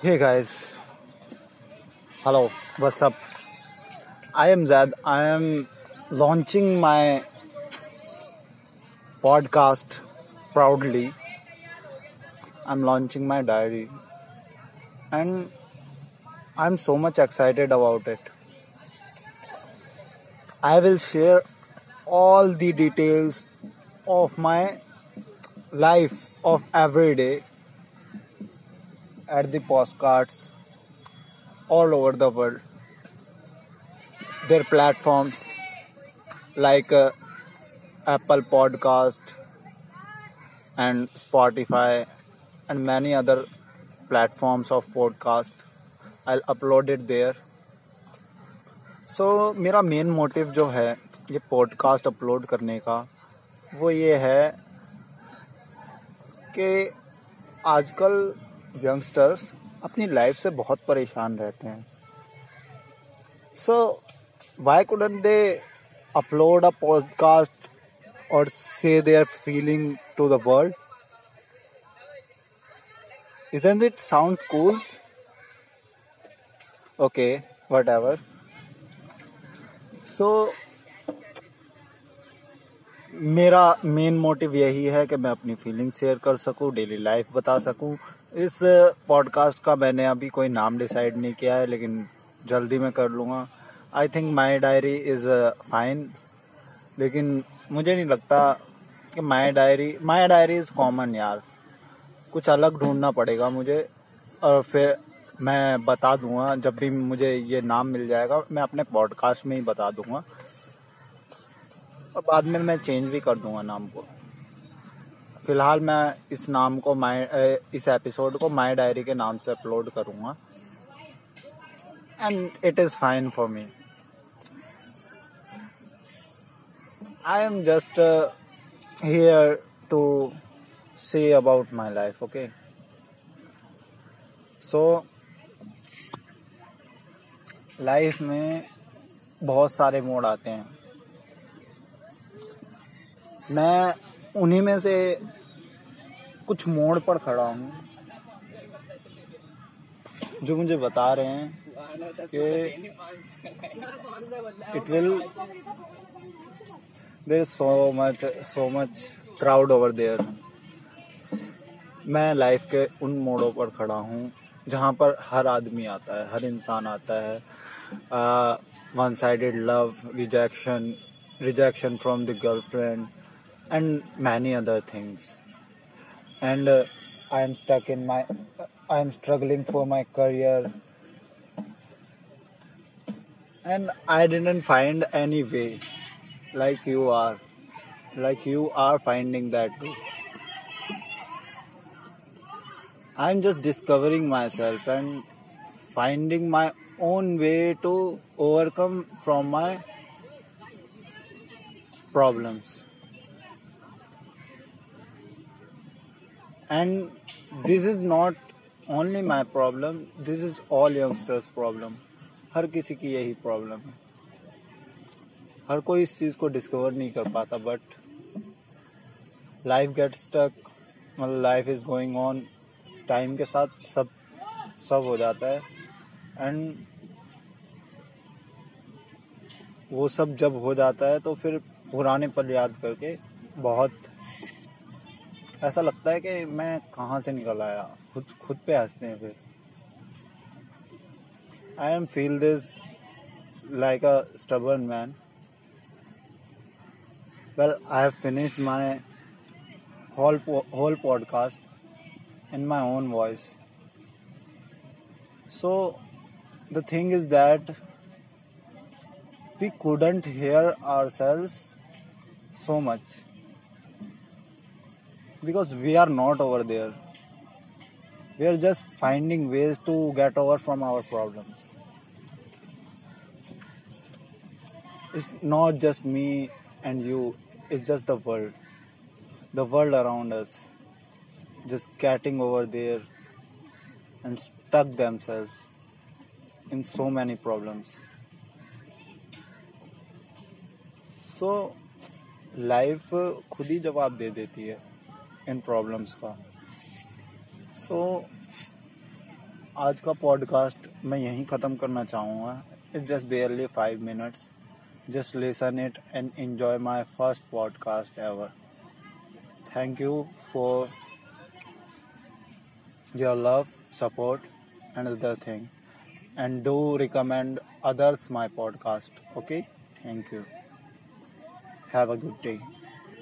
Hey guys, hello, what's up? I am Zad. I am launching my podcast proudly. I'm launching my diary and I'm so much excited about it. I will share all the details of my life of every day at the podcasts all over the world their platforms like Apple podcast and Spotify and many other platforms of podcast I upload it there so मेरा main motive जो है, ये podcast upload करने का, वो ये है कि आजकल यंगस्टर्स अपनी लाइफ से बहुत परेशान रहते हैं। So why couldn't they upload a podcast और say they are feeling to the world isn't it sound cool? Okay, whatever. So, मेरा मेन मोटिव यही है कि मैं अपनी फीलिंग शेयर कर सकूँ डेली लाइफ बता सकूँ इस पॉडकास्ट का मैंने अभी कोई नाम डिसाइड नहीं किया है, लेकिन जल्दी मैं कर लूँगा। I think my diary is fine लेकिन मुझे नहीं लगता कि my diary my diary is common यार। कुछ अलग ढूंढना पड़ेगा मुझे, और फिर मैं बता दूँगा, जब भी मुझे ये नाम मिल जाएगा, मैं अपने पॉडकास्ट में ही बता दूँगा। और बाद में मैं चेंज भी कर दूँगा नाम को। फ़िलहाल मैं इस नाम को माई इस एपिसोड को माई डायरी के नाम से अपलोड करूँगा। And it is fine for me I am just here to say about my life, okay? So life में बहुत सारे मोड आते हैं। मैं उन्हीं में से कुछ मोड़ पर खड़ा हूँ। जो मुझे बता रहे हैं कि it will there so much so much crowd over there मैं लाइफ के उन मोड़ों पर खड़ा हूँ, जहाँ पर हर आदमी आता है, हर इंसान आता है। One sided love rejection rejection from the girlfriend and many other things and uh, I am stuck in my I am struggling for my career and I didn't find any way like you are like you are finding that. I'm just discovering myself and finding my own way to overcome from my problems. And this is not only my problem, this is all youngsters' problem. हर किसी की यही problem है हर कोई इस चीज़ को discover नहीं कर पाता बट लाइफ गेट स्टक मतलब life is going on time के साथ सब सब हो जाता है एंड वो सब जब हो जाता है तो फिर पुराने पल याद करके बहुत ऐसा लगता है कि मैं कहाँ से निकल आया? खुद खुद पे हँसते हैं फिर। I am feel this like a stubborn man well I have finished my whole whole podcast in my own voice. So, the thing is that we couldn't hear ourselves so much. Because we are not over there. We are just finding ways to get over from our problems. It's not just me and you, it's just the world, the world around us just getting over there and stuck themselves in so many problems. So so, life खुद ही जवाब दे देती है इन problems का। सो so, आज का podcast मैं यहीं ख़त्म करना चाहूँगा। It's just barely five minutes just listen it and enjoy my first podcast ever thank you for your love support and other thing and do recommend others my podcast okay? Thank you. Have a good day.